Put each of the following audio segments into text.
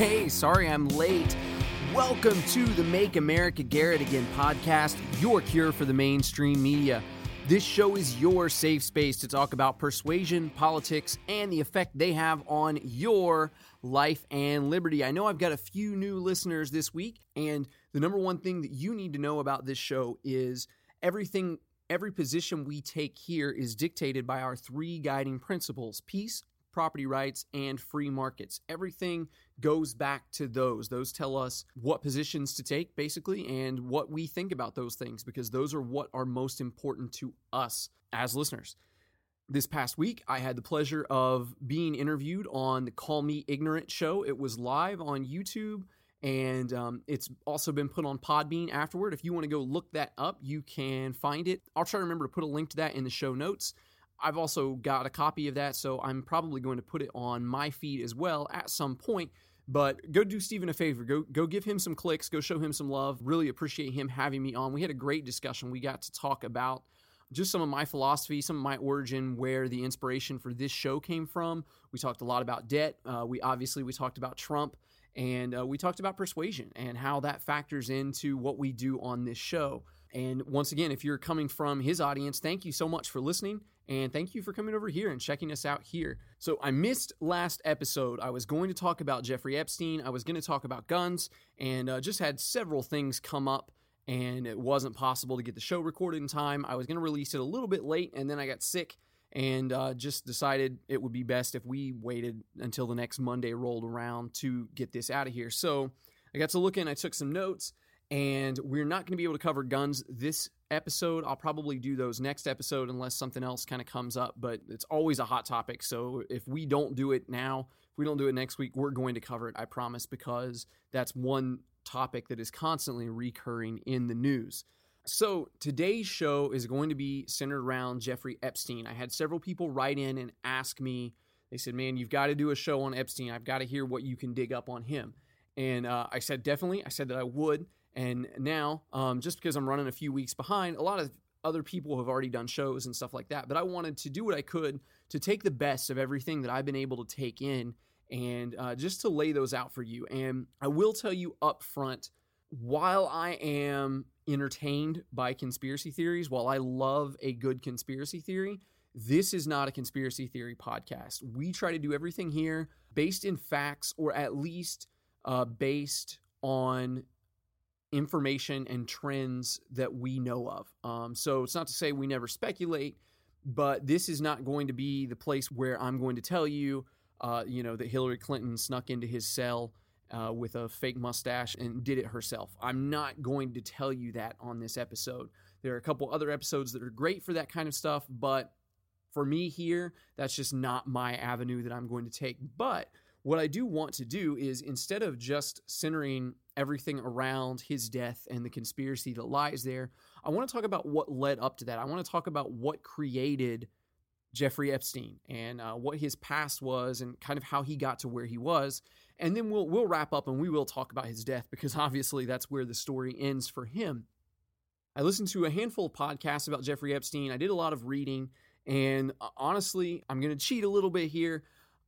Hey, sorry I'm late. Welcome to the Make America Garrett Again podcast, your cure for the mainstream media. This show is your safe space to talk about persuasion, politics, and the effect they have on your life and liberty. I know I've got a few new listeners this week, and the number one thing that you need to know about this show is everything, every position we take here is dictated by our three guiding principles peace, property rights, and free markets. Everything goes back to those. Those tell us what positions to take, basically, and what we think about those things, because those are what are most important to us as listeners. This past week, I had the pleasure of being interviewed on the Call Me Ignorant show. It was live on YouTube and um, it's also been put on Podbean afterward. If you want to go look that up, you can find it. I'll try to remember to put a link to that in the show notes. I've also got a copy of that, so I'm probably going to put it on my feed as well at some point. But go do Steven a favor. Go go give him some clicks. Go show him some love. Really appreciate him having me on. We had a great discussion. We got to talk about just some of my philosophy, some of my origin, where the inspiration for this show came from. We talked a lot about debt. Uh, we obviously we talked about Trump, and uh, we talked about persuasion and how that factors into what we do on this show. And once again, if you're coming from his audience, thank you so much for listening. And thank you for coming over here and checking us out here. So, I missed last episode. I was going to talk about Jeffrey Epstein, I was going to talk about guns, and uh, just had several things come up, and it wasn't possible to get the show recorded in time. I was going to release it a little bit late, and then I got sick and uh, just decided it would be best if we waited until the next Monday rolled around to get this out of here. So, I got to look in, I took some notes and we're not going to be able to cover guns this episode. I'll probably do those next episode unless something else kind of comes up, but it's always a hot topic. So if we don't do it now, if we don't do it next week, we're going to cover it, I promise, because that's one topic that is constantly recurring in the news. So today's show is going to be centered around Jeffrey Epstein. I had several people write in and ask me, they said, Man, you've got to do a show on Epstein. I've got to hear what you can dig up on him. And uh, I said, Definitely. I said that I would. And now, um, just because I'm running a few weeks behind, a lot of other people have already done shows and stuff like that. But I wanted to do what I could to take the best of everything that I've been able to take in and uh, just to lay those out for you. And I will tell you up front while I am entertained by conspiracy theories, while I love a good conspiracy theory, this is not a conspiracy theory podcast. We try to do everything here based in facts or at least uh, based on information and trends that we know of. Um, so it's not to say we never speculate, but this is not going to be the place where I'm going to tell you, uh, you know, that Hillary Clinton snuck into his cell uh, with a fake mustache and did it herself. I'm not going to tell you that on this episode. There are a couple other episodes that are great for that kind of stuff, but for me here, that's just not my avenue that I'm going to take. But what I do want to do is instead of just centering everything around his death and the conspiracy that lies there, I want to talk about what led up to that. I want to talk about what created Jeffrey Epstein and uh, what his past was and kind of how he got to where he was. And then we'll we'll wrap up and we will talk about his death because obviously that's where the story ends for him. I listened to a handful of podcasts about Jeffrey Epstein. I did a lot of reading and uh, honestly, I'm going to cheat a little bit here.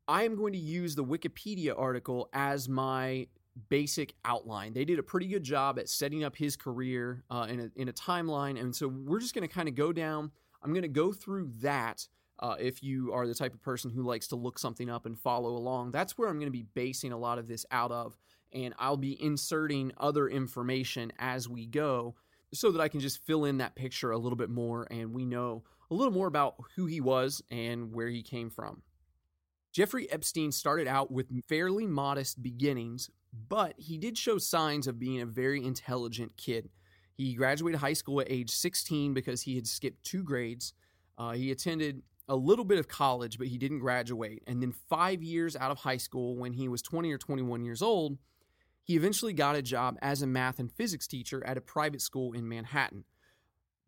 I am going to use the Wikipedia article as my basic outline. They did a pretty good job at setting up his career uh, in, a, in a timeline. And so we're just going to kind of go down. I'm going to go through that. Uh, if you are the type of person who likes to look something up and follow along, that's where I'm going to be basing a lot of this out of. And I'll be inserting other information as we go so that I can just fill in that picture a little bit more and we know a little more about who he was and where he came from. Jeffrey Epstein started out with fairly modest beginnings, but he did show signs of being a very intelligent kid. He graduated high school at age 16 because he had skipped two grades. Uh, he attended a little bit of college, but he didn't graduate. And then, five years out of high school, when he was 20 or 21 years old, he eventually got a job as a math and physics teacher at a private school in Manhattan.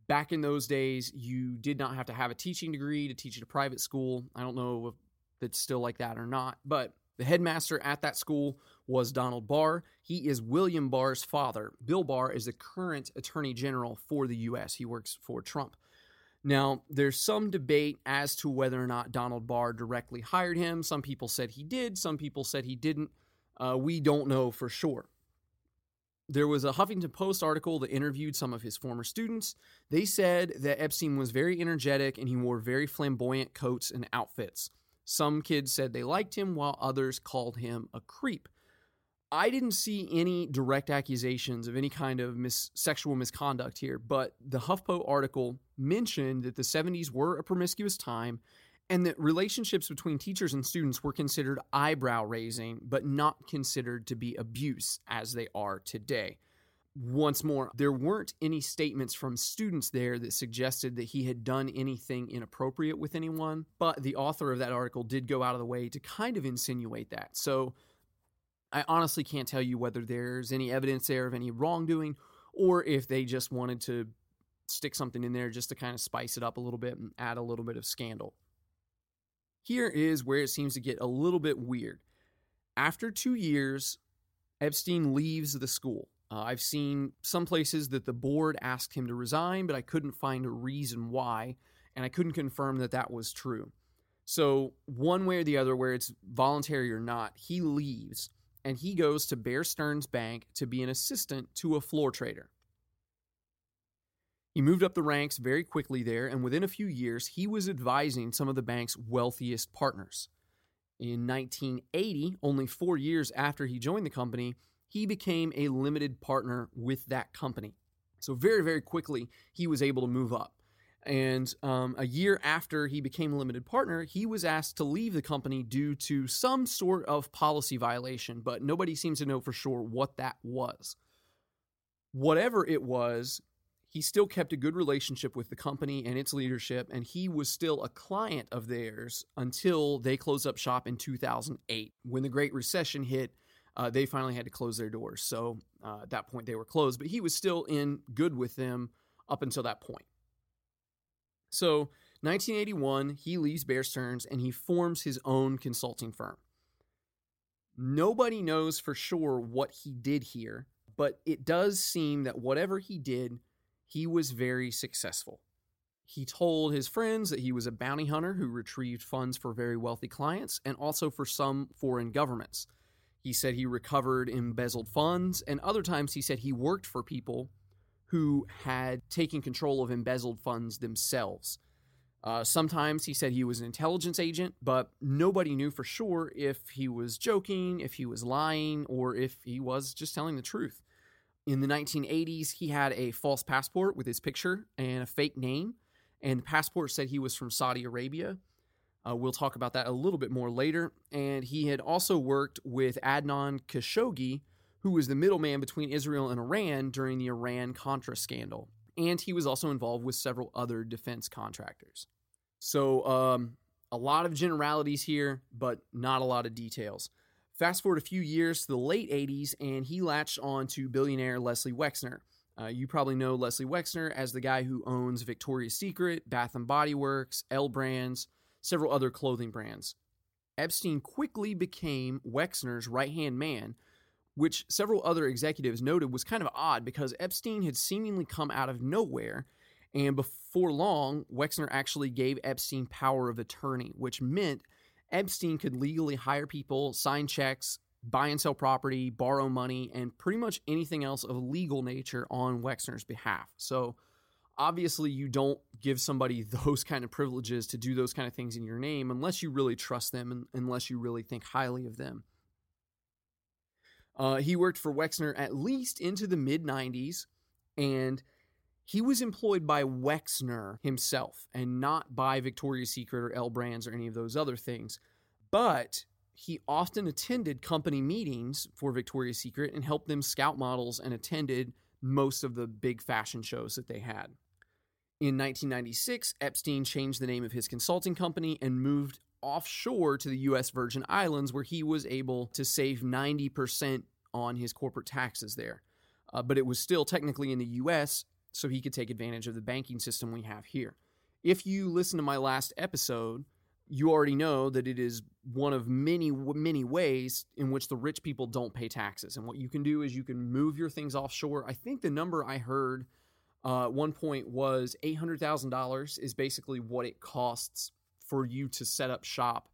Back in those days, you did not have to have a teaching degree to teach at a private school. I don't know if it's still like that or not. But the headmaster at that school was Donald Barr. He is William Barr's father. Bill Barr is the current attorney general for the U.S., he works for Trump. Now, there's some debate as to whether or not Donald Barr directly hired him. Some people said he did, some people said he didn't. Uh, we don't know for sure. There was a Huffington Post article that interviewed some of his former students. They said that Epstein was very energetic and he wore very flamboyant coats and outfits. Some kids said they liked him, while others called him a creep. I didn't see any direct accusations of any kind of mis- sexual misconduct here, but the HuffPo article mentioned that the 70s were a promiscuous time and that relationships between teachers and students were considered eyebrow raising, but not considered to be abuse as they are today. Once more, there weren't any statements from students there that suggested that he had done anything inappropriate with anyone, but the author of that article did go out of the way to kind of insinuate that. So I honestly can't tell you whether there's any evidence there of any wrongdoing or if they just wanted to stick something in there just to kind of spice it up a little bit and add a little bit of scandal. Here is where it seems to get a little bit weird. After two years, Epstein leaves the school. Uh, I've seen some places that the board asked him to resign, but I couldn't find a reason why, and I couldn't confirm that that was true. So, one way or the other, where it's voluntary or not, he leaves and he goes to Bear Stearns Bank to be an assistant to a floor trader. He moved up the ranks very quickly there, and within a few years, he was advising some of the bank's wealthiest partners. In 1980, only four years after he joined the company, he became a limited partner with that company. So, very, very quickly, he was able to move up. And um, a year after he became a limited partner, he was asked to leave the company due to some sort of policy violation, but nobody seems to know for sure what that was. Whatever it was, he still kept a good relationship with the company and its leadership, and he was still a client of theirs until they closed up shop in 2008. When the Great Recession hit, uh, they finally had to close their doors. So uh, at that point, they were closed, but he was still in good with them up until that point. So 1981, he leaves Bear Stearns and he forms his own consulting firm. Nobody knows for sure what he did here, but it does seem that whatever he did, he was very successful. He told his friends that he was a bounty hunter who retrieved funds for very wealthy clients and also for some foreign governments. He said he recovered embezzled funds, and other times he said he worked for people who had taken control of embezzled funds themselves. Uh, sometimes he said he was an intelligence agent, but nobody knew for sure if he was joking, if he was lying, or if he was just telling the truth. In the 1980s, he had a false passport with his picture and a fake name, and the passport said he was from Saudi Arabia. Uh, we'll talk about that a little bit more later. And he had also worked with Adnan Khashoggi, who was the middleman between Israel and Iran during the Iran Contra scandal. And he was also involved with several other defense contractors. So, um, a lot of generalities here, but not a lot of details. Fast forward a few years to the late 80s, and he latched on to billionaire Leslie Wexner. Uh, you probably know Leslie Wexner as the guy who owns Victoria's Secret, Bath and Body Works, L Brands, several other clothing brands. Epstein quickly became Wexner's right hand man, which several other executives noted was kind of odd because Epstein had seemingly come out of nowhere. And before long, Wexner actually gave Epstein power of attorney, which meant Epstein could legally hire people, sign checks, buy and sell property, borrow money, and pretty much anything else of a legal nature on Wexner's behalf. So, obviously, you don't give somebody those kind of privileges to do those kind of things in your name unless you really trust them and unless you really think highly of them. Uh, he worked for Wexner at least into the mid 90s, and he was employed by Wexner himself and not by Victoria's Secret or L Brands or any of those other things. But he often attended company meetings for Victoria's Secret and helped them scout models and attended most of the big fashion shows that they had. In 1996, Epstein changed the name of his consulting company and moved offshore to the US Virgin Islands, where he was able to save 90% on his corporate taxes there. Uh, but it was still technically in the US, so he could take advantage of the banking system we have here. If you listen to my last episode, you already know that it is one of many, many ways in which the rich people don't pay taxes. And what you can do is you can move your things offshore. I think the number I heard uh, at one point was $800,000 is basically what it costs for you to set up shop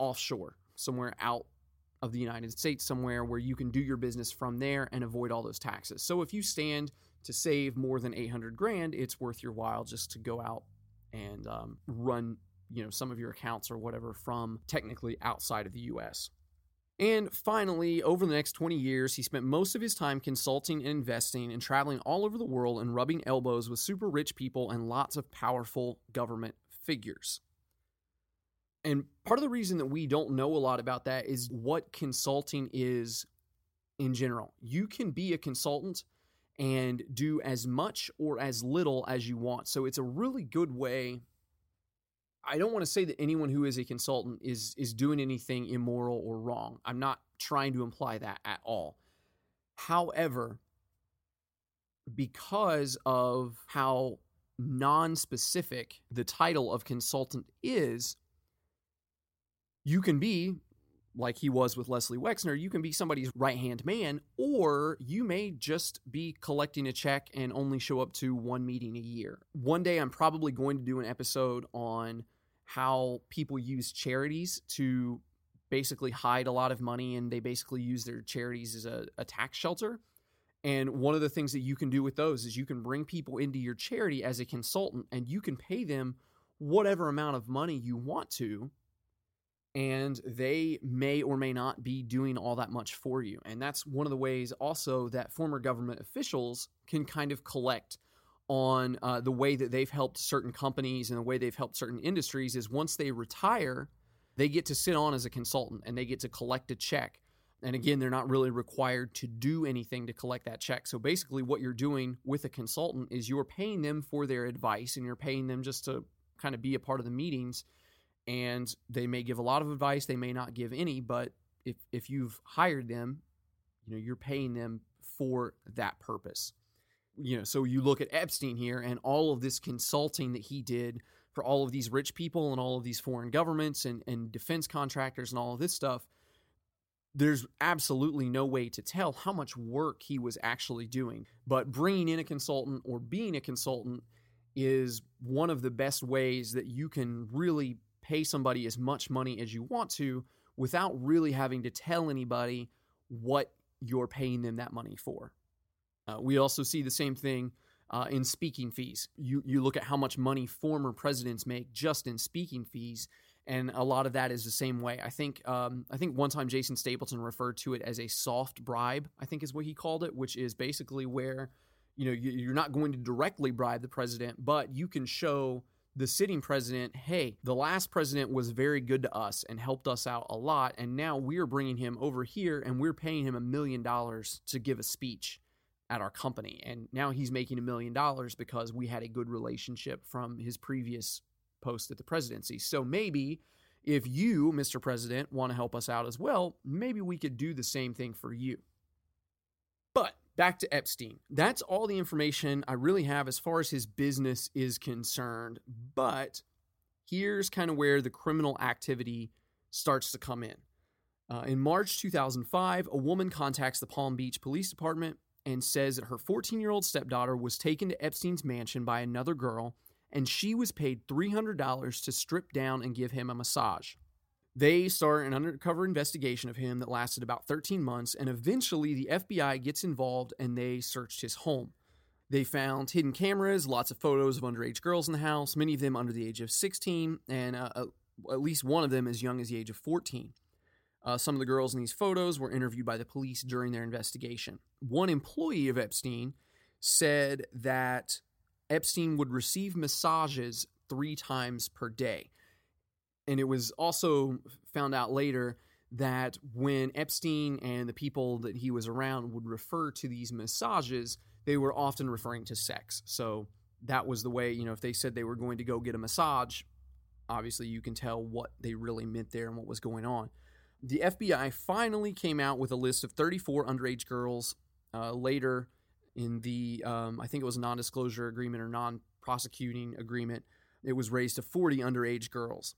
offshore, somewhere out of the United States somewhere where you can do your business from there and avoid all those taxes. So if you stand to save more than 800 grand, it's worth your while just to go out and um, run, you know, some of your accounts or whatever from technically outside of the US. And finally, over the next 20 years, he spent most of his time consulting and investing and traveling all over the world and rubbing elbows with super rich people and lots of powerful government figures. And part of the reason that we don't know a lot about that is what consulting is in general. You can be a consultant and do as much or as little as you want. So it's a really good way. I don't want to say that anyone who is a consultant is is doing anything immoral or wrong. I'm not trying to imply that at all. However, because of how non-specific the title of consultant is, you can be like he was with Leslie Wexner, you can be somebody's right hand man, or you may just be collecting a check and only show up to one meeting a year. One day, I'm probably going to do an episode on how people use charities to basically hide a lot of money and they basically use their charities as a, a tax shelter. And one of the things that you can do with those is you can bring people into your charity as a consultant and you can pay them whatever amount of money you want to and they may or may not be doing all that much for you. And that's one of the ways also that former government officials can kind of collect on uh, the way that they've helped certain companies and the way they've helped certain industries is once they retire, they get to sit on as a consultant and they get to collect a check. And again, they're not really required to do anything to collect that check. So basically, what you're doing with a consultant is you're paying them for their advice and you're paying them just to kind of be a part of the meetings and they may give a lot of advice they may not give any but if if you've hired them you know you're paying them for that purpose. You know so you look at epstein here and all of this consulting that he did for all of these rich people and all of these foreign governments and, and defense contractors and all of this stuff there's absolutely no way to tell how much work he was actually doing. But bringing in a consultant or being a consultant is one of the best ways that you can really pay somebody as much money as you want to without really having to tell anybody what you're paying them that money for. Uh, we also see the same thing uh, in speaking fees. You you look at how much money former presidents make just in speaking fees, and a lot of that is the same way. I think um, I think one time Jason Stapleton referred to it as a soft bribe. I think is what he called it, which is basically where you know you're not going to directly bribe the president, but you can show the sitting president, hey, the last president was very good to us and helped us out a lot. And now we're bringing him over here and we're paying him a million dollars to give a speech at our company. And now he's making a million dollars because we had a good relationship from his previous post at the presidency. So maybe if you, Mr. President, want to help us out as well, maybe we could do the same thing for you. Back to Epstein. That's all the information I really have as far as his business is concerned. But here's kind of where the criminal activity starts to come in. Uh, in March 2005, a woman contacts the Palm Beach Police Department and says that her 14 year old stepdaughter was taken to Epstein's mansion by another girl, and she was paid $300 to strip down and give him a massage. They start an undercover investigation of him that lasted about 13 months, and eventually the FBI gets involved and they searched his home. They found hidden cameras, lots of photos of underage girls in the house, many of them under the age of 16, and uh, uh, at least one of them as young as the age of 14. Uh, some of the girls in these photos were interviewed by the police during their investigation. One employee of Epstein said that Epstein would receive massages three times per day. And it was also found out later that when Epstein and the people that he was around would refer to these massages, they were often referring to sex. So that was the way, you know, if they said they were going to go get a massage, obviously you can tell what they really meant there and what was going on. The FBI finally came out with a list of 34 underage girls uh, later in the, um, I think it was a non disclosure agreement or non prosecuting agreement. It was raised to 40 underage girls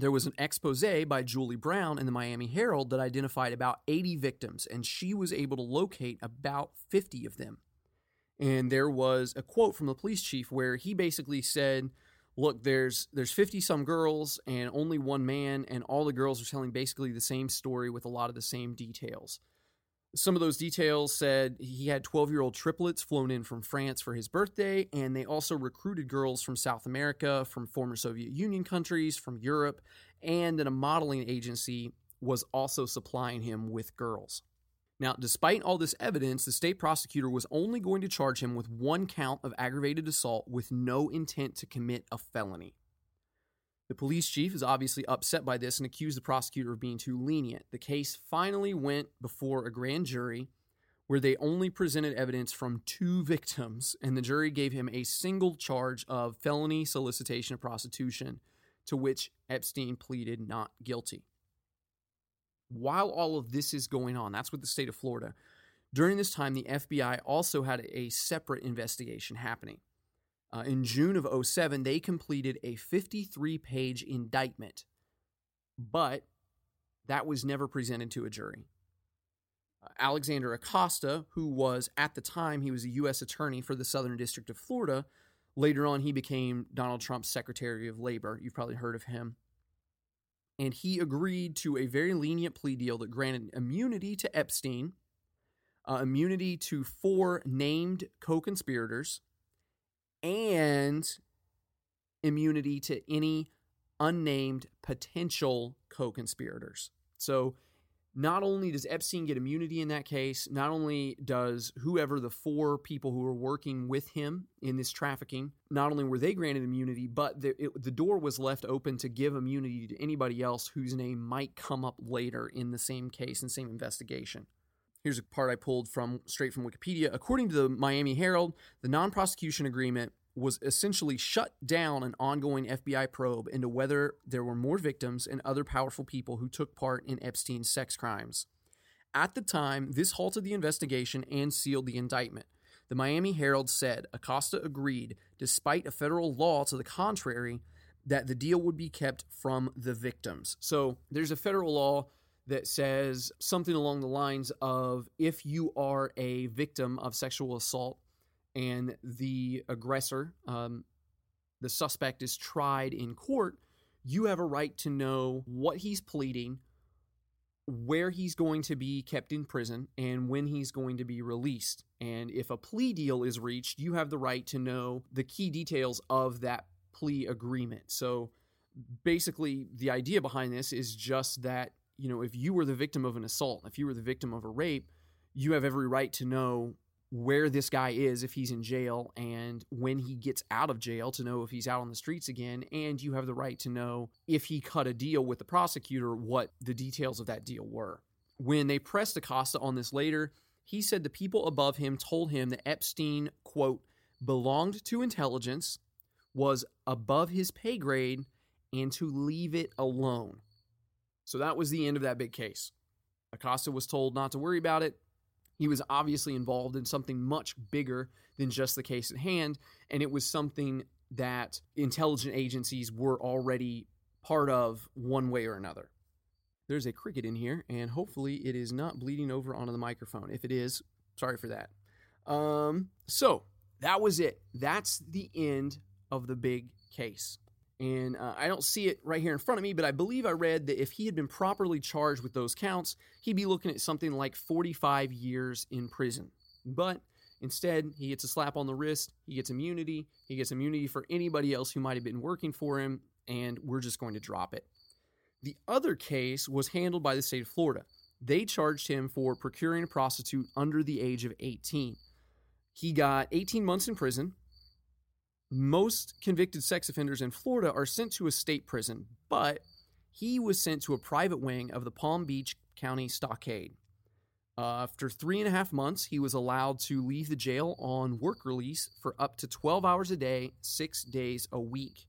there was an expose by Julie Brown in the Miami Herald that identified about 80 victims, and she was able to locate about 50 of them. And there was a quote from the police chief where he basically said, look, there's there's 50 some girls and only one man, and all the girls are telling basically the same story with a lot of the same details. Some of those details said he had 12 year old triplets flown in from France for his birthday, and they also recruited girls from South America, from former Soviet Union countries, from Europe, and that a modeling agency was also supplying him with girls. Now, despite all this evidence, the state prosecutor was only going to charge him with one count of aggravated assault with no intent to commit a felony. The police chief is obviously upset by this and accused the prosecutor of being too lenient. The case finally went before a grand jury where they only presented evidence from two victims, and the jury gave him a single charge of felony solicitation of prostitution, to which Epstein pleaded not guilty. While all of this is going on, that's with the state of Florida. During this time, the FBI also had a separate investigation happening. Uh, in June of 07, they completed a 53 page indictment, but that was never presented to a jury. Uh, Alexander Acosta, who was at the time, he was a U.S. attorney for the Southern District of Florida. Later on, he became Donald Trump's Secretary of Labor. You've probably heard of him. And he agreed to a very lenient plea deal that granted immunity to Epstein, uh, immunity to four named co conspirators, and immunity to any unnamed potential co conspirators. So, not only does Epstein get immunity in that case, not only does whoever the four people who were working with him in this trafficking, not only were they granted immunity, but the, it, the door was left open to give immunity to anybody else whose name might come up later in the same case and same investigation. Here's a part I pulled from straight from Wikipedia. According to the Miami Herald, the non prosecution agreement was essentially shut down an ongoing FBI probe into whether there were more victims and other powerful people who took part in Epstein's sex crimes. At the time, this halted the investigation and sealed the indictment. The Miami Herald said Acosta agreed, despite a federal law to the contrary, that the deal would be kept from the victims. So there's a federal law that says something along the lines of if you are a victim of sexual assault and the aggressor, um, the suspect, is tried in court, you have a right to know what he's pleading, where he's going to be kept in prison, and when he's going to be released. And if a plea deal is reached, you have the right to know the key details of that plea agreement. So basically, the idea behind this is just that you know, if you were the victim of an assault, if you were the victim of a rape, you have every right to know where this guy is if he's in jail and when he gets out of jail to know if he's out on the streets again. And you have the right to know if he cut a deal with the prosecutor, what the details of that deal were. When they pressed Acosta on this later, he said the people above him told him that Epstein, quote, belonged to intelligence, was above his pay grade, and to leave it alone. So that was the end of that big case. Acosta was told not to worry about it. He was obviously involved in something much bigger than just the case at hand, and it was something that intelligence agencies were already part of one way or another. There's a cricket in here, and hopefully it is not bleeding over onto the microphone. If it is, sorry for that. Um, so that was it. That's the end of the big case. And uh, I don't see it right here in front of me, but I believe I read that if he had been properly charged with those counts, he'd be looking at something like 45 years in prison. But instead, he gets a slap on the wrist, he gets immunity, he gets immunity for anybody else who might have been working for him, and we're just going to drop it. The other case was handled by the state of Florida. They charged him for procuring a prostitute under the age of 18. He got 18 months in prison, most convicted sex offenders in Florida are sent to a state prison, but he was sent to a private wing of the Palm Beach County Stockade. Uh, after three and a half months, he was allowed to leave the jail on work release for up to 12 hours a day, six days a week.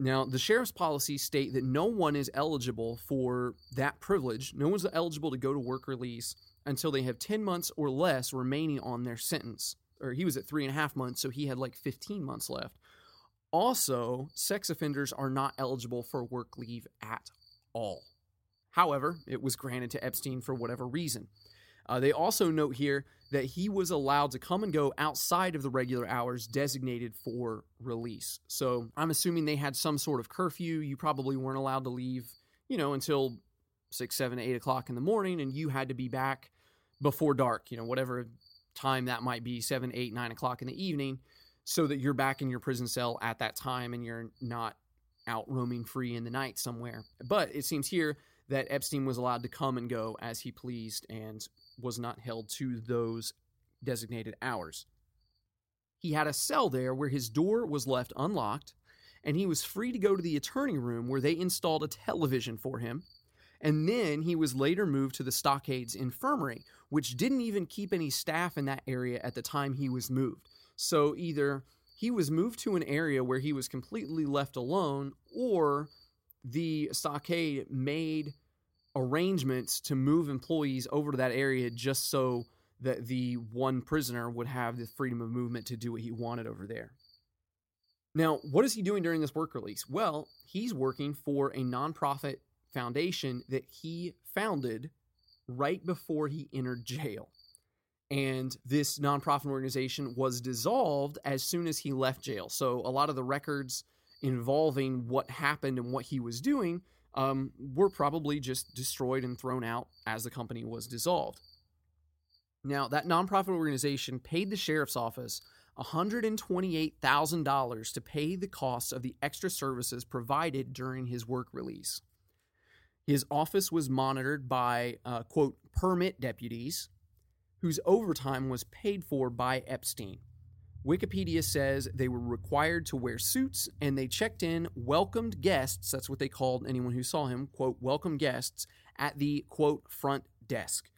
Now, the sheriff's policies state that no one is eligible for that privilege. No one's eligible to go to work release until they have 10 months or less remaining on their sentence or he was at three and a half months, so he had like 15 months left. Also, sex offenders are not eligible for work leave at all. However, it was granted to Epstein for whatever reason. Uh, they also note here that he was allowed to come and go outside of the regular hours designated for release. So I'm assuming they had some sort of curfew. You probably weren't allowed to leave, you know, until six, seven, eight o'clock in the morning, and you had to be back before dark, you know, whatever time that might be, seven, eight, nine o'clock in the evening, so that you're back in your prison cell at that time and you're not out roaming free in the night somewhere. But it seems here that Epstein was allowed to come and go as he pleased and was not held to those designated hours. He had a cell there where his door was left unlocked, and he was free to go to the attorney room where they installed a television for him. And then he was later moved to the Stockades Infirmary, which didn't even keep any staff in that area at the time he was moved. So either he was moved to an area where he was completely left alone, or the stockade made arrangements to move employees over to that area just so that the one prisoner would have the freedom of movement to do what he wanted over there. Now, what is he doing during this work release? Well, he's working for a nonprofit foundation that he founded right before he entered jail. And this nonprofit organization was dissolved as soon as he left jail. So a lot of the records involving what happened and what he was doing um, were probably just destroyed and thrown out as the company was dissolved. Now, that nonprofit organization paid the sheriff's office $128,000 to pay the costs of the extra services provided during his work release. His office was monitored by, uh, quote, permit deputies whose overtime was paid for by Epstein. Wikipedia says they were required to wear suits and they checked in welcomed guests, that's what they called anyone who saw him, quote, welcome guests, at the, quote, front desk.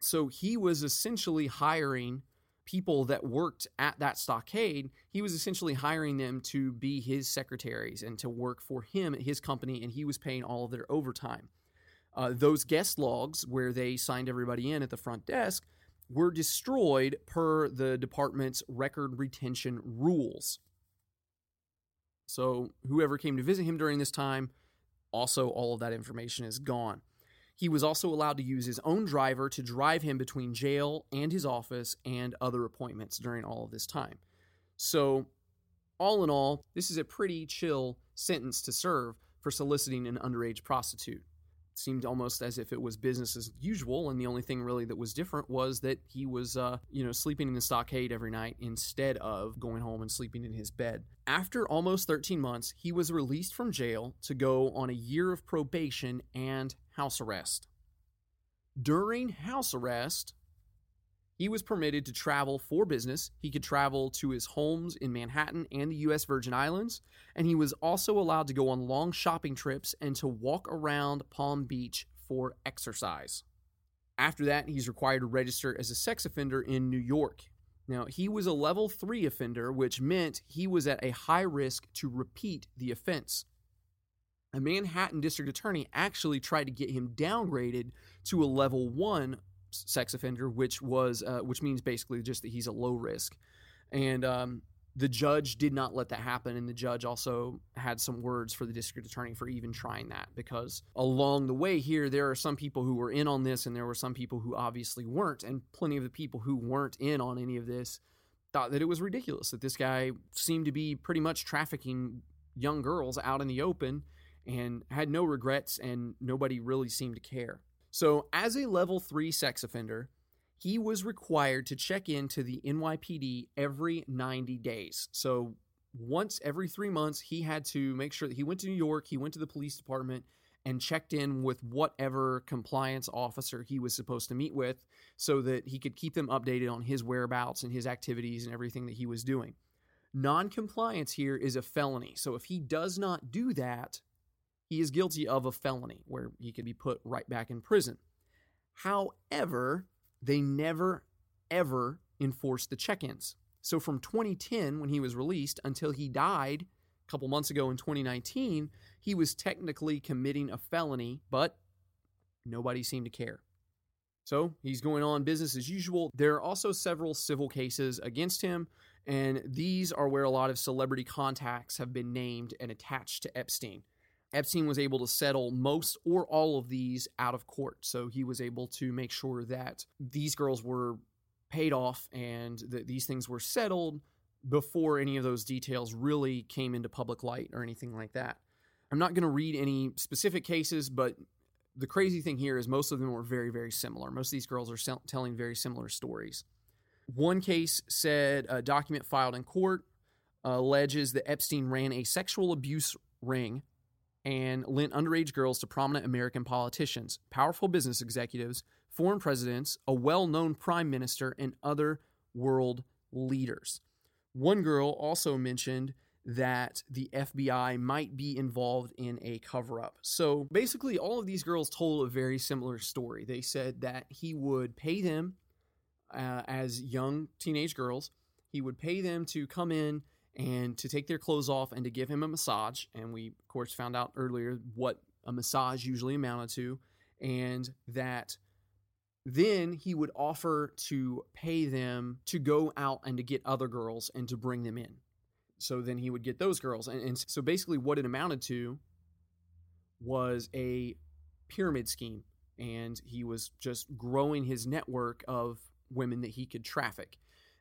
So he was essentially hiring people that worked at that stockade. He was essentially hiring them to be his secretaries and to work for him at his company, and he was paying all of their overtime. Uh, those guest logs, where they signed everybody in at the front desk, were destroyed per the department's record retention rules. So, whoever came to visit him during this time, also all of that information is gone. He was also allowed to use his own driver to drive him between jail and his office and other appointments during all of this time. So, all in all, this is a pretty chill sentence to serve for soliciting an underage prostitute seemed almost as if it was business as usual and the only thing really that was different was that he was uh, you know sleeping in the stockade every night instead of going home and sleeping in his bed. After almost 13 months he was released from jail to go on a year of probation and house arrest. During house arrest he was permitted to travel for business. He could travel to his homes in Manhattan and the U.S. Virgin Islands, and he was also allowed to go on long shopping trips and to walk around Palm Beach for exercise. After that, he's required to register as a sex offender in New York. Now, he was a level 3 offender, which meant he was at a high risk to repeat the offense. A Manhattan district attorney actually tried to get him downgraded to a level 1 sex offender, which was uh, which means basically just that he's a low risk, and um, the judge did not let that happen, and the judge also had some words for the district attorney for even trying that because along the way here there are some people who were in on this, and there were some people who obviously weren't, and plenty of the people who weren't in on any of this thought that it was ridiculous that this guy seemed to be pretty much trafficking young girls out in the open and had no regrets and nobody really seemed to care. So, as a level three sex offender, he was required to check into the NYPD every 90 days. So, once every three months, he had to make sure that he went to New York, he went to the police department, and checked in with whatever compliance officer he was supposed to meet with so that he could keep them updated on his whereabouts and his activities and everything that he was doing. Non compliance here is a felony. So, if he does not do that, he is guilty of a felony where he could be put right back in prison. However, they never, ever enforced the check ins. So from 2010, when he was released, until he died a couple months ago in 2019, he was technically committing a felony, but nobody seemed to care. So he's going on business as usual. There are also several civil cases against him, and these are where a lot of celebrity contacts have been named and attached to Epstein. Epstein was able to settle most or all of these out of court. So he was able to make sure that these girls were paid off and that these things were settled before any of those details really came into public light or anything like that. I'm not going to read any specific cases, but the crazy thing here is most of them were very, very similar. Most of these girls are telling very similar stories. One case said a document filed in court alleges that Epstein ran a sexual abuse ring and lent underage girls to prominent American politicians, powerful business executives, foreign presidents, a well known prime minister, and other world leaders. One girl also mentioned that the FBI might be involved in a cover up. So basically, all of these girls told a very similar story. They said that he would pay them uh, as young teenage girls, he would pay them to come in and to take their clothes off and to give him a massage. And we, of course, found out earlier what a massage usually amounted to, and that then he would offer to pay them to go out and to get other girls and to bring them in. So then he would get those girls. And, and so basically, what it amounted to was a pyramid scheme. And he was just growing his network of women that he could traffic.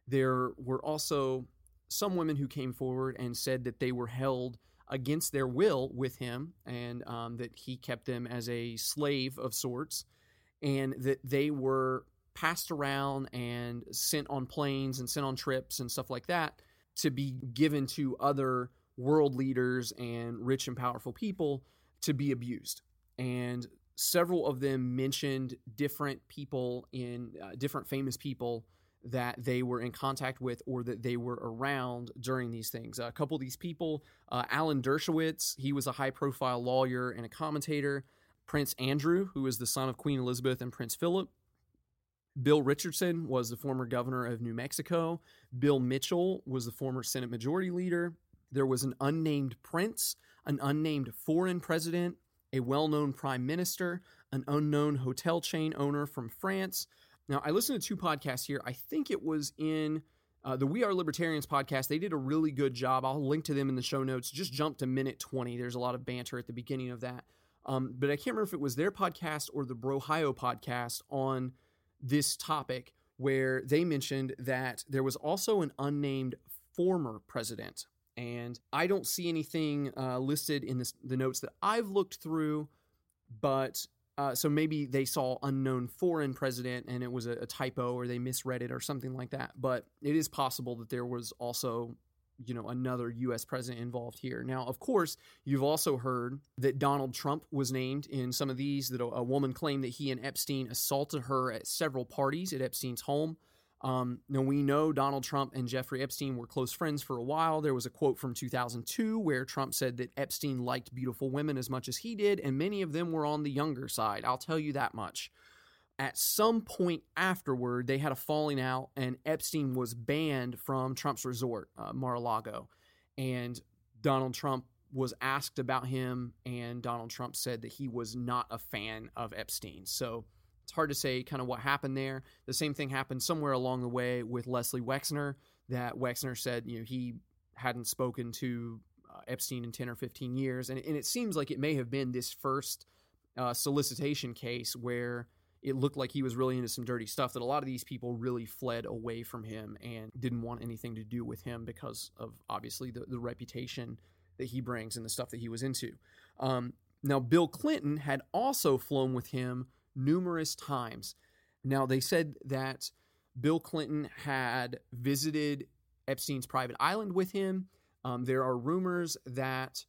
There were also some women who came forward and said that they were held against their will with him and um, that he kept them as a slave of sorts and that they were passed around and sent on planes and sent on trips and stuff like that to be given to other world leaders and rich and powerful people to be abused. And several of them mentioned different people in uh, different famous people that they were in contact with or that they were around during these things. a couple of these people, uh, Alan Dershowitz, he was a high profile lawyer and a commentator. Prince Andrew, who was the son of Queen Elizabeth and Prince Philip. Bill Richardson was the former governor of New Mexico. Bill Mitchell was the former Senate Majority Leader. There was an unnamed prince, an unnamed foreign president, a well known prime minister, an unknown hotel chain owner from France. Now, I listened to two podcasts here. I think it was in uh, the We Are Libertarians podcast. They did a really good job. I'll link to them in the show notes. Just jump to minute 20. There's a lot of banter at the beginning of that. Um, but I can't remember if it was their podcast or the Brohio podcast on this topic where they mentioned that there was also an unnamed former president and I don't see anything uh, listed in this, the notes that I've looked through, but uh, so maybe they saw unknown foreign president and it was a, a, typo or they misread it or something like that. But it is possible that there was also, you know, another U.S. president involved here. Now, of course, you've also heard that Donald Trump was named in some of these. That a, a woman claimed that he and Epstein assaulted her at several parties at Epstein's home. Um, now, we know Donald Trump and Jeffrey Epstein were close friends for a while. There was a quote from 2002 where Trump said that Epstein liked beautiful women as much as he did, and many of them were on the younger side. I'll tell you that much. At some point afterward, they had a falling out, and Epstein was banned from Trump's resort, uh, Mar a Lago. And Donald Trump was asked about him, and Donald Trump said that he was not a fan of Epstein. So, it's hard to say kind of what happened there. The same thing happened somewhere along the way with Leslie Wexner, that Wexner said, you know, he hadn't spoken to uh, Epstein in 10 or 15 years. And, and it seems like it may have been this first uh, solicitation case where it looked like he was really into some dirty stuff that a lot of these people really fled away from him and didn't want anything to do with him because of obviously the, the reputation that he brings and the stuff that he was into. Um, now, Bill Clinton had also flown with him numerous times. Now, they said that Bill Clinton had visited Epstein's private island with him. Um, there are rumors that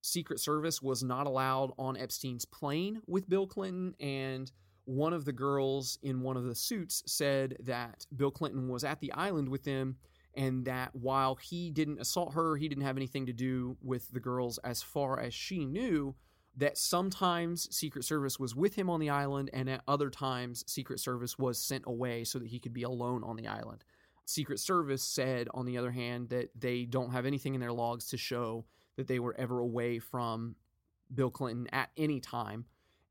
Secret Service was not allowed on Epstein's plane with Bill Clinton, and one of the girls in one of the suits said that Bill Clinton was at the island with them, and that while he didn't assault her, he didn't have anything to do with the girls as far as she knew that sometimes Secret Service was with him on the island, and at other times, Secret Service was sent away so that he could be alone on the island. Secret Service said, on the other hand, that they don't have anything in their logs to show that they were ever away from Bill Clinton at any time,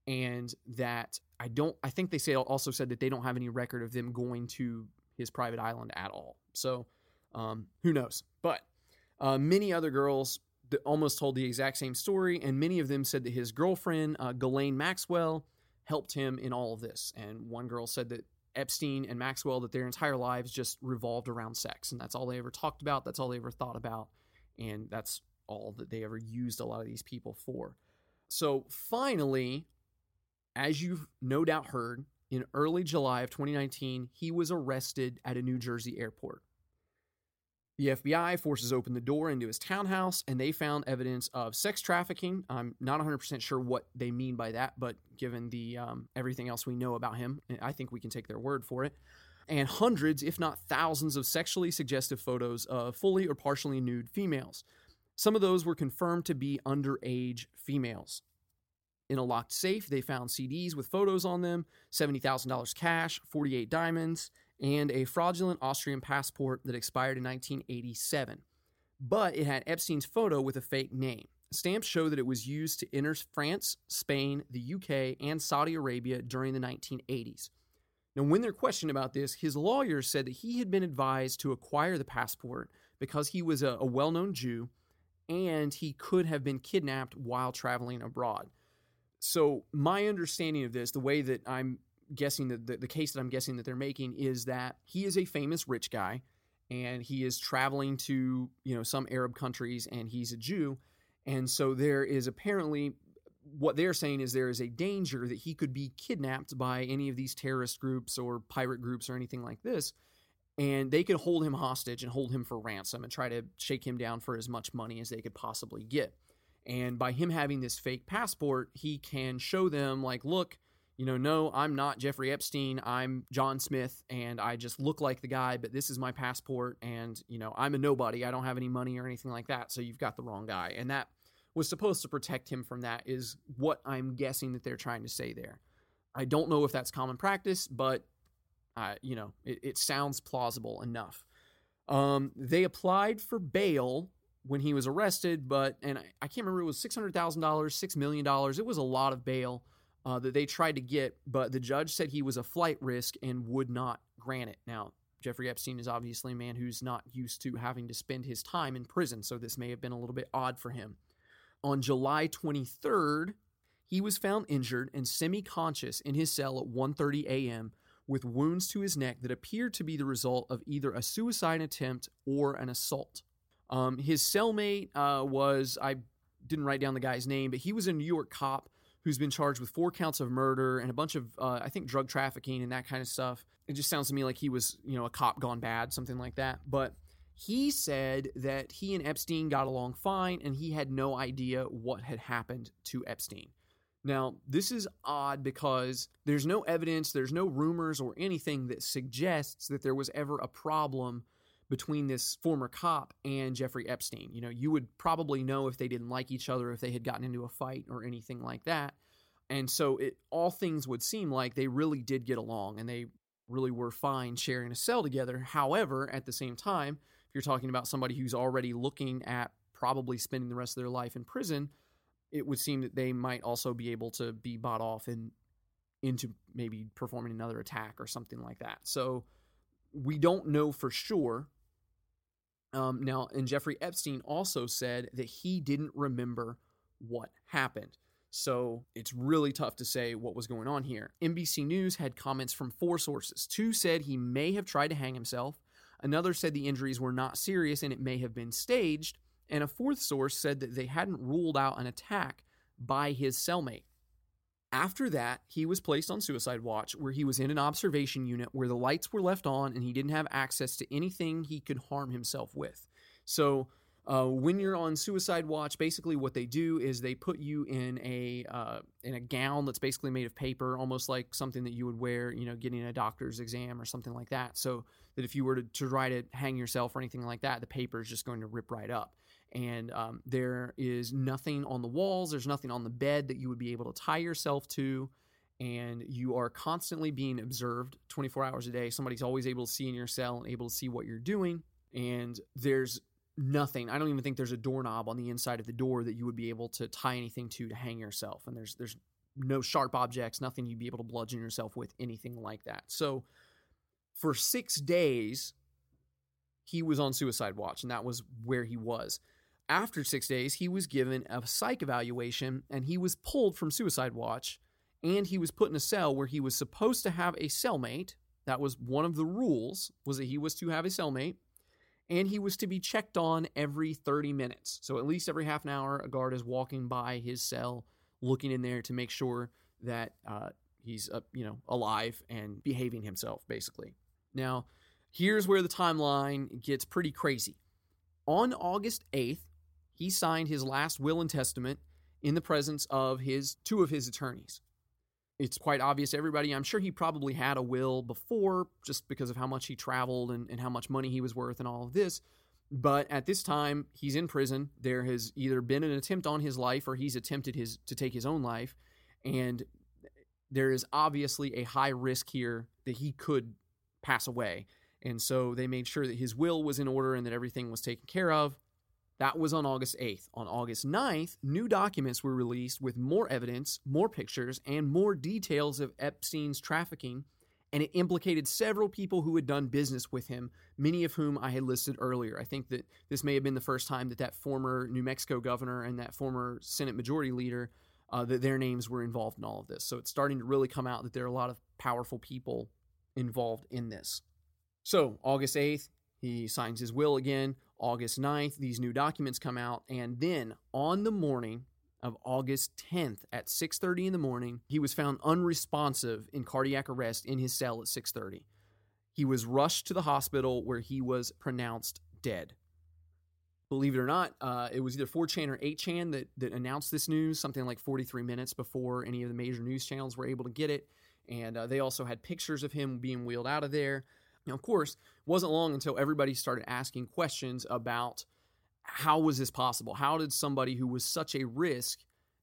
and that I don't. I think they say also said that they don't have any record of them going to his private island at all. So um, who knows? But uh, many other girls that almost told the exact same story, and many of them said that his girlfriend, uh, Ghislaine Maxwell, helped him in all of this. And one girl said that Epstein and Maxwell, that their entire lives just revolved around sex, and that's all they ever talked about, that's all they ever thought about, and that's all that they ever used a lot of these people for. So finally, as you've no doubt heard, in early July of 2019, he was arrested at a New Jersey airport. The FBI forces open the door into his townhouse and they found evidence of sex trafficking. I'm not 100% sure what they mean by that, but given the um, everything else we know about him, I think we can take their word for it. And hundreds, if not thousands, of sexually suggestive photos of fully or partially nude females. Some of those were confirmed to be underage females. In a locked safe, they found CDs with photos on them, $70,000 cash, 48 diamonds, and a fraudulent Austrian passport that expired in 1987. But it had Epstein's photo with a fake name. Stamps show that it was used to enter France, Spain, the UK, and Saudi Arabia during the 1980s. Now, when they're questioned about this, his lawyers said that he had been advised to acquire the passport because he was a, a well known Jew and he could have been kidnapped while traveling abroad. So, my understanding of this, the way that I'm guessing that the, the case that I'm guessing that they're making is that he is a famous rich guy and he is traveling to, you know, some Arab countries and he's a Jew. And so there is apparently what they're saying is there is a danger that he could be kidnapped by any of these terrorist groups or pirate groups or anything like this. And they could hold him hostage and hold him for ransom and try to shake him down for as much money as they could possibly get. And by him having this fake passport, he can show them, like, look, you know, no, I'm not Jeffrey Epstein. I'm John Smith, and I just look like the guy, but this is my passport, and, you know, I'm a nobody. I don't have any money or anything like that. So you've got the wrong guy. And that was supposed to protect him from that, is what I'm guessing that they're trying to say there. I don't know if that's common practice, but, uh, you know, it, it sounds plausible enough. Um, they applied for bail when he was arrested, but, and I, I can't remember, it was $600,000, $6 million. It was a lot of bail uh, that they tried to get, but the judge said he was a flight risk and would not grant it. Now, Jeffrey Epstein is obviously a man who's not used to having to spend his time in prison, so this may have been a little bit odd for him. On July 23rd, he was found injured and semi-conscious in his cell at 1:30 a.m. with wounds to his neck that appeared to be the result of either a suicide attempt or an assault. Um, his cellmate uh, was I didn't write down the guy's name, but he was a New York cop who's been charged with four counts of murder and a bunch of, uh, I think, drug trafficking and that kind of stuff. It just sounds to me like he was, you know, a cop gone bad, something like that. But he said that he and Epstein got along fine and he had no idea what had happened to Epstein. Now, this is odd because there's no evidence, there's no rumors or anything that suggests that there was ever a problem between this former cop and Jeffrey Epstein. You know, you would probably know if they didn't like each other, if they had gotten into a fight or anything like that. And so it all things would seem like they really did get along and they really were fine sharing a cell together. However, at the same time, if you're talking about somebody who's already looking at probably spending the rest of their life in prison, it would seem that they might also be able to be bought off and into maybe performing another attack or something like that. So we don't know for sure um, now, and Jeffrey Epstein also said that he didn't remember what happened. So it's really tough to say what was going on here. NBC News had comments from four sources. Two said he may have tried to hang himself, another said the injuries were not serious and it may have been staged, and a fourth source said that they hadn't ruled out an attack by his cellmate. After that, he was placed on suicide watch, where he was in an observation unit where the lights were left on and he didn't have access to anything he could harm himself with. So, uh, when you're on suicide watch, basically what they do is they put you in a uh, in a gown that's basically made of paper, almost like something that you would wear, you know, getting a doctor's exam or something like that. So that if you were to, to try to hang yourself or anything like that, the paper is just going to rip right up and um, there is nothing on the walls, there's nothing on the bed that you would be able to tie yourself to, and you are constantly being observed 24 hours a day. Somebody's always able to see in your cell and able to see what you're doing, and there's nothing. I don't even think there's a doorknob on the inside of the door that you would be able to tie anything to to hang yourself, and there's there's no sharp objects, nothing you'd be able to bludgeon yourself with, anything like that. So for six days, he was on suicide watch, and that was where he was. After six days, he was given a psych evaluation and he was pulled from suicide watch and he was put in a cell where he was supposed to have a cellmate. That was one of the rules was that he was to have a cellmate and he was to be checked on every 30 minutes. So at least every half an hour, a guard is walking by his cell, looking in there to make sure that uh, he's uh, you know alive and behaving himself, basically. Now, here's where the timeline gets pretty crazy. On August 8th, he signed his last will and testament in the presence of his two of his attorneys it's quite obvious to everybody. I'm sure he probably had a will before just because of how much he traveled and, and how much money he was worth and all of this. But at this time, he's in prison. There has either been an attempt on his life or he's attempted his to take his own life. And there is obviously a high risk here that he could pass away. And so they made sure that his will was in order and that everything was taken care of. That was on August 8th. On August 9th, new documents were released with more evidence, more pictures, and more details of Epstein's trafficking, and it implicated several people who had done business with him, many of whom I had listed earlier. I think that this may have been the first time that that former New Mexico governor and that former Senate Majority Leader, uh, that their names were involved in all of this. So it's starting to really come out that there are a lot of powerful people involved in this. So August 8th, he signs his will again. August 9th, these new documents come out, and then on the morning of August 10th at 6:30 in the morning, he was found unresponsive in cardiac arrest in his cell at 6:30. He was rushed to the hospital where he was pronounced dead. Believe it or not, uh, it was either 4chan or 8chan that, that announced this news, something like 43 minutes before any of the major news channels were able to get it. And uh, they also had pictures of him being wheeled out of there. Now, of course, wasn't long until everybody started asking questions about how was this possible? How did somebody who was such a risk,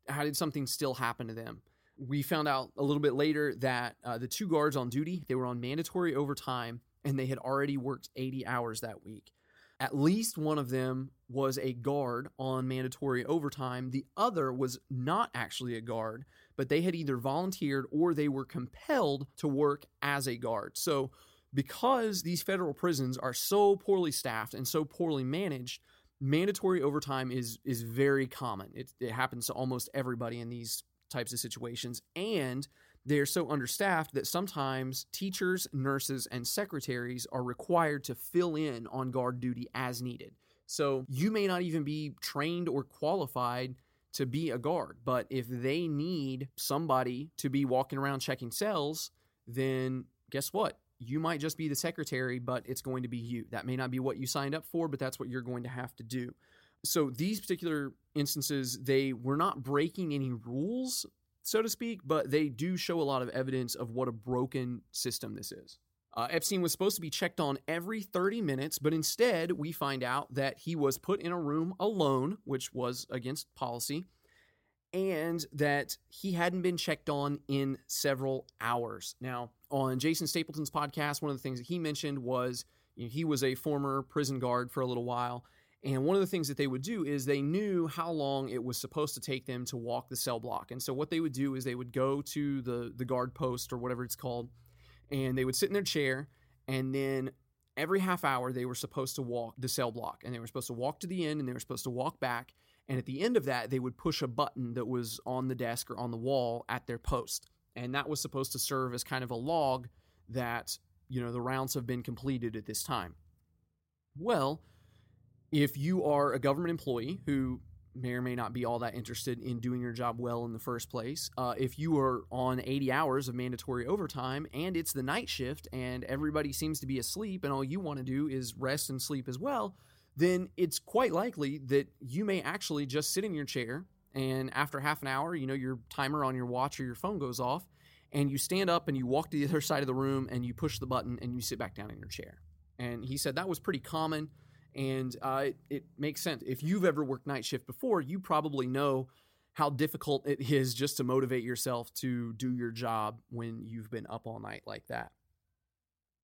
how did something still happen to them? We found out a little bit later that uh, the two guards on duty, they were on mandatory overtime and they had already worked 80 hours that week. At least one of them was a guard on mandatory overtime. The other was not actually a guard, but they had either volunteered or they were compelled to work as a guard. So because these federal prisons are so poorly staffed and so poorly managed, mandatory overtime is is very common. It, it happens to almost everybody in these types of situations, and they're so understaffed that sometimes teachers, nurses, and secretaries are required to fill in on guard duty as needed. So you may not even be trained or qualified to be a guard, but if they need somebody to be walking around checking cells, then guess what? You might just be the secretary, but it's going to be you. That may not be what you signed up for, but that's what you're going to have to do. So these particular instances, they were not breaking any rules, so to speak, but they do show a lot of evidence of what a broken system this is. Uh, Epstein was supposed to be checked on every 30 minutes, but instead we find out that he was put in a room alone, which was against policy, and that he hadn't been checked on in several hours. Now, on Jason Stapleton's podcast, one of the things that he mentioned was you know, he was a former prison guard for a little while. And one of the things that they would do is they knew how long it was supposed to take them to walk the cell block. And so what they would do is they would go to the, the guard post or whatever it's called, and they would sit in their chair. And then every half hour, they were supposed to walk the cell block. And they were supposed to walk to the end and they were supposed to walk back. And at the end of that, they would push a button that was on the desk or on the wall at their post and that was supposed to serve as kind of a log that you know the rounds have been completed at this time. Well, if you are a government employee who may or may not be all that interested in doing your job well in the first place, uh, if you are on 80 hours of mandatory overtime and it's the night shift and everybody seems to be asleep and all you want to do is rest and sleep as well, then it's quite likely that you may actually just sit in your chair and after half an hour, you know, your timer on your watch or your phone goes off, and you stand up and you walk to the other side of the room and you push the button and you sit back down in your chair. And he said that was pretty common, and uh, it, it makes sense. If you've ever worked night shift before, you probably know how difficult it is just to motivate yourself to do your job when you've been up all night like that.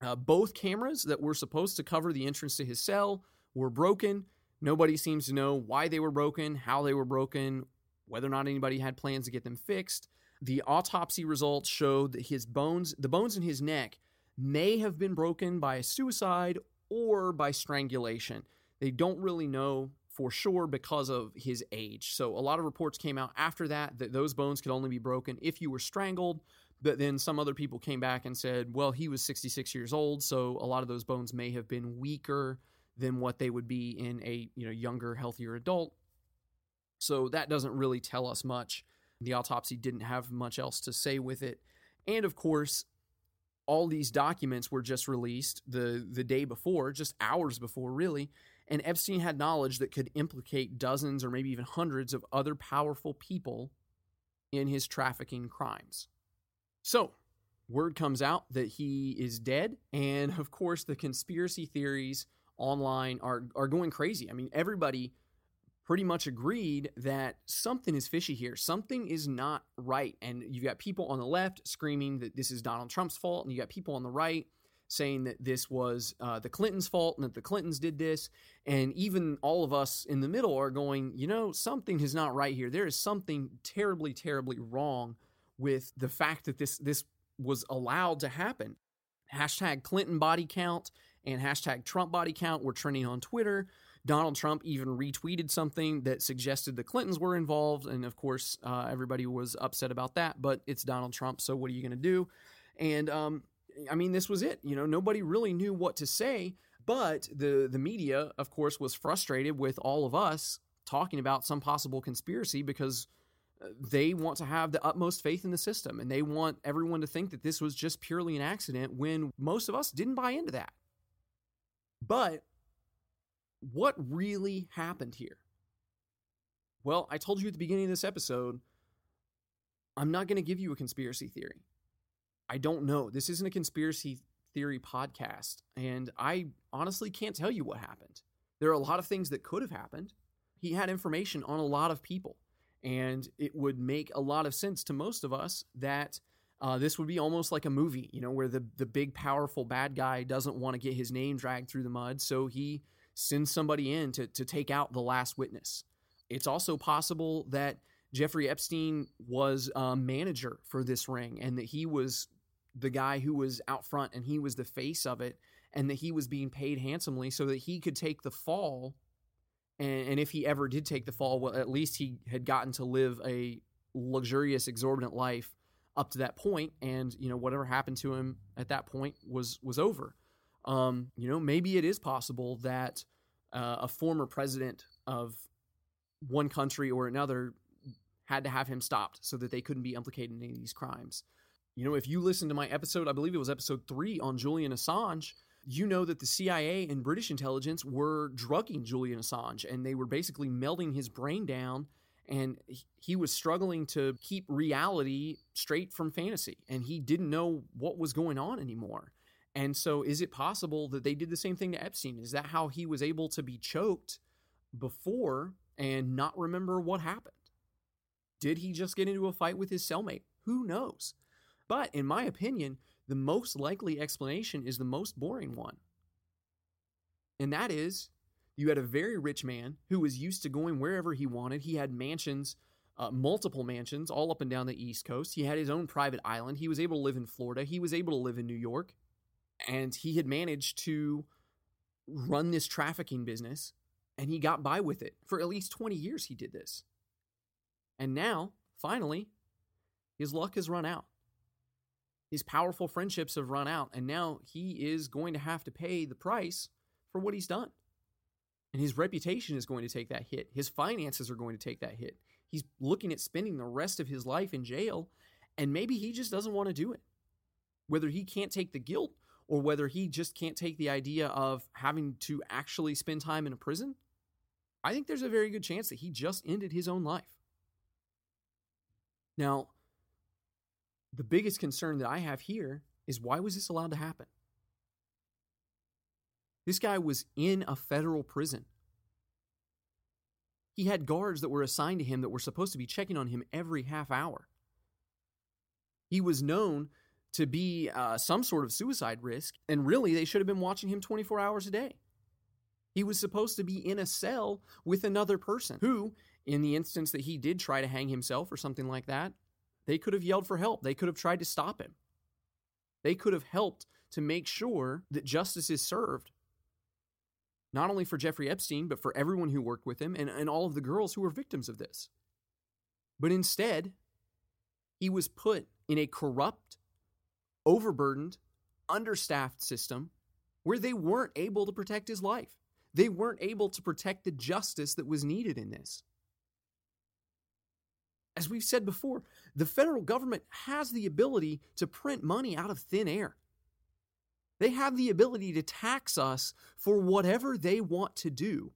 Uh, both cameras that were supposed to cover the entrance to his cell were broken. Nobody seems to know why they were broken, how they were broken, whether or not anybody had plans to get them fixed. The autopsy results showed that his bones, the bones in his neck, may have been broken by suicide or by strangulation. They don't really know for sure because of his age. So a lot of reports came out after that that those bones could only be broken if you were strangled. But then some other people came back and said, well, he was 66 years old, so a lot of those bones may have been weaker than what they would be in a you know younger, healthier adult. So that doesn't really tell us much. The autopsy didn't have much else to say with it. And of course, all these documents were just released the the day before, just hours before really, and Epstein had knowledge that could implicate dozens or maybe even hundreds of other powerful people in his trafficking crimes. So, word comes out that he is dead, and of course, the conspiracy theories online are are going crazy. I mean, everybody pretty much agreed that something is fishy here. Something is not right. And you've got people on the left screaming that this is Donald Trump's fault, and you've got people on the right saying that this was uh, the Clintons' fault and that the Clintons did this. And even all of us in the middle are going, you know, something is not right here. There is something terribly, terribly wrong with the fact that this this was allowed to happen. Hashtag Clinton body count and hashtag Trump body count were trending on Twitter. Donald Trump even retweeted something that suggested the Clintons were involved. And of course, uh, everybody was upset about that, but it's Donald Trump. So what are you going to do? And um, I mean, this was it. You know, nobody really knew what to say, but the, the media, of course, was frustrated with all of us talking about some possible conspiracy because uh, they want to have the utmost faith in the system and they want everyone to think that this was just purely an accident when most of us didn't buy into that. But what really happened here? Well, I told you at the beginning of this episode, I'm not going to give you a conspiracy theory. I don't know. This isn't a conspiracy theory podcast, and I honestly can't tell you what happened. There are a lot of things that could have happened. He had information on a lot of people, and it would make a lot of sense to most of us that uh, this would be almost like a movie, you know, where the the big powerful bad guy doesn't want to get his name dragged through the mud, so he send somebody in to, to take out the last witness. It's also possible that Jeffrey Epstein was a manager for this ring and that he was the guy who was out front and he was the face of it and that he was being paid handsomely so that he could take the fall. And, and if he ever did take the fall, well, at least he had gotten to live a luxurious, exorbitant life up to that point, and you know whatever happened to him at that point was was over. Um, you know, maybe it is possible that uh, a former president of one country or another had to have him stopped so that they couldn't be implicated in any of these crimes. You know, if you listen to my episode, I believe it was episode three on Julian Assange, you know that the CIA and British intelligence were drugging Julian Assange and they were basically melting his brain down. And he was struggling to keep reality straight from fantasy. And he didn't know what was going on anymore. And so, is it possible that they did the same thing to Epstein? Is that how he was able to be choked before and not remember what happened? Did he just get into a fight with his cellmate? Who knows? But in my opinion, the most likely explanation is the most boring one. And that is you had a very rich man who was used to going wherever he wanted. He had mansions, uh, multiple mansions, all up and down the East Coast. He had his own private island. He was able to live in Florida. He was able to live in New York and he had managed to run this trafficking business and he got by with it. For at least 20 years he did this. And now finally his luck has run out. His powerful friendships have run out and now he is going to have to pay the price for what he's done. And his reputation is going to take that hit. His finances are going to take that hit. He's looking at spending the rest of his life in jail and maybe he just doesn't want to do it. Whether he can't take the guilt or whether he just can't take the idea of having to actually spend time in a prison, I think there's a very good chance that he just ended his own life. Now, the biggest concern that I have here is why was this allowed to happen? This guy was in a federal prison. He had guards that were assigned to him that were supposed to be checking on him every half hour. He was known to be uh, some sort of suicide risk, and really they should have been watching him 24 hours a day. He was supposed to be in a cell with another person who, in the instance that he did try to hang himself or something like that, they could have yelled for help. They could have tried to stop him. They could have helped to make sure that justice is served. not only for Jeffrey Epstein, but for everyone who worked with him and, and all of the girls who were victims of this. But instead, he was put in a corrupt, overburdened, understaffed system where they weren't able to protect his life. They weren't able to protect the justice that was needed in this. As we've said before, the federal government has the ability to print money out of thin air. They have the ability to tax us for whatever they want to do.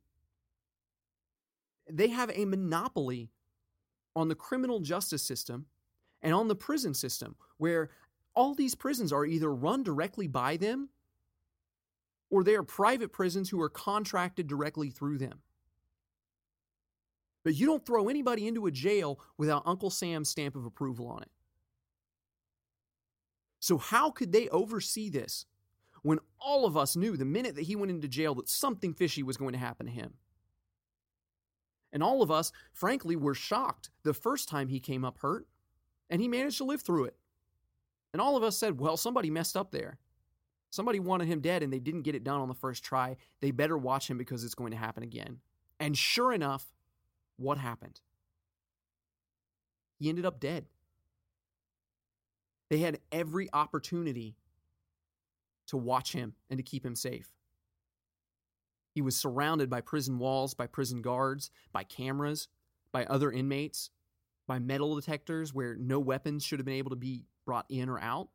They have a monopoly on the criminal justice system and on the prison system, where all these prisons are either run directly by them or they are private prisons who are contracted directly through them. But you don't throw anybody into a jail without Uncle Sam's stamp of approval on it. So, how could they oversee this when all of us knew the minute that he went into jail that something fishy was going to happen to him? And all of us, frankly, were shocked the first time he came up hurt, and he managed to live through it. And all of us said, well, somebody messed up there. Somebody wanted him dead and they didn't get it done on the first try. They better watch him because it's going to happen again. And sure enough, what happened? He ended up dead. They had every opportunity to watch him and to keep him safe. He was surrounded by prison walls, by prison guards, by cameras, by other inmates, by metal detectors where no weapons should have been able to be brought in or out.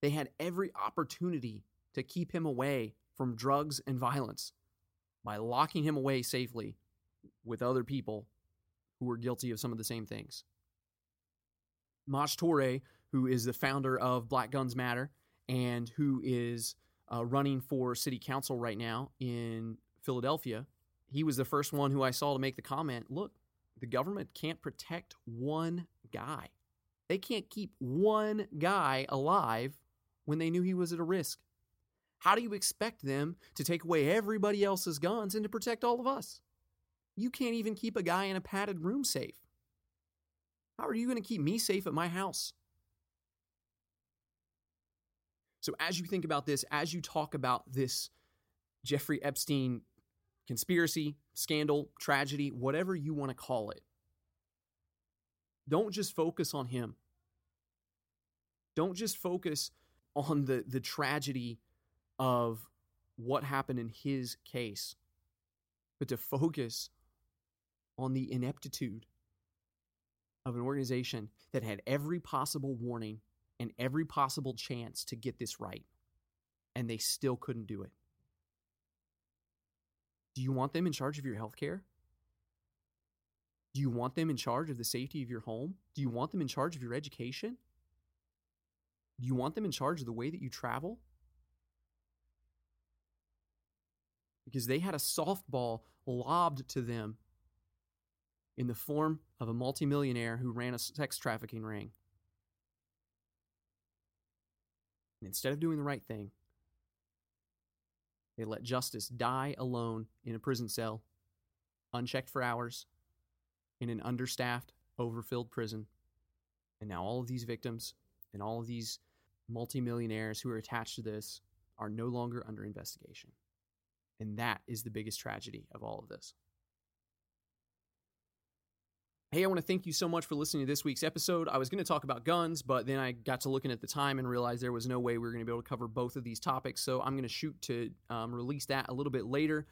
They had every opportunity to keep him away from drugs and violence by locking him away safely with other people who were guilty of some of the same things. Maj Toure, who is the founder of Black Guns Matter and who is uh, running for city council right now in Philadelphia, he was the first one who I saw to make the comment look, the government can't protect one guy. They can't keep one guy alive when they knew he was at a risk. How do you expect them to take away everybody else's guns and to protect all of us? You can't even keep a guy in a padded room safe. How are you going to keep me safe at my house? So, as you think about this, as you talk about this Jeffrey Epstein conspiracy, scandal, tragedy, whatever you want to call it, don't just focus on him. Don't just focus on the, the tragedy of what happened in his case, but to focus on the ineptitude of an organization that had every possible warning and every possible chance to get this right, and they still couldn't do it. Do you want them in charge of your health care? Do you want them in charge of the safety of your home? Do you want them in charge of your education? Do you want them in charge of the way that you travel? Because they had a softball lobbed to them in the form of a multimillionaire who ran a sex trafficking ring. And instead of doing the right thing, they let justice die alone in a prison cell, unchecked for hours, in an understaffed, overfilled prison. And now all of these victims and all of these multimillionaires who are attached to this are no longer under investigation. And that is the biggest tragedy of all of this. Hey, I want to thank you so much for listening to this week's episode. I was going to talk about guns, but then I got to looking at the time and realized there was no way we were going to be able to cover both of these topics. So I'm going to shoot to um, release that a little bit later.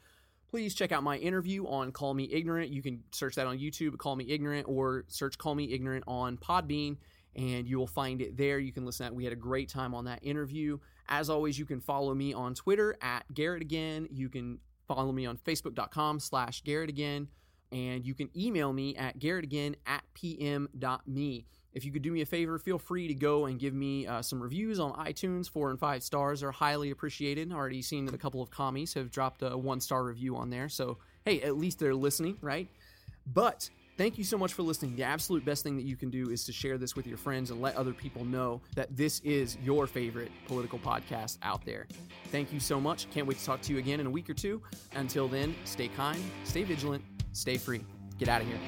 Please check out my interview on Call Me Ignorant. You can search that on YouTube, Call Me Ignorant, or search Call Me Ignorant on Podbean, and you will find it there. You can listen to that. We had a great time on that interview. As always, you can follow me on Twitter at Garrett Again. You can follow me on Facebook.com slash Garrett Again and you can email me at garrettagain at pm.me. If you could do me a favor, feel free to go and give me uh, some reviews on iTunes. Four and five stars are highly appreciated. Already seen that a couple of commies have dropped a one star review on there. So, hey, at least they're listening, right? But thank you so much for listening. The absolute best thing that you can do is to share this with your friends and let other people know that this is your favorite political podcast out there. Thank you so much. Can't wait to talk to you again in a week or two. Until then, stay kind, stay vigilant, Stay free. Get out of here.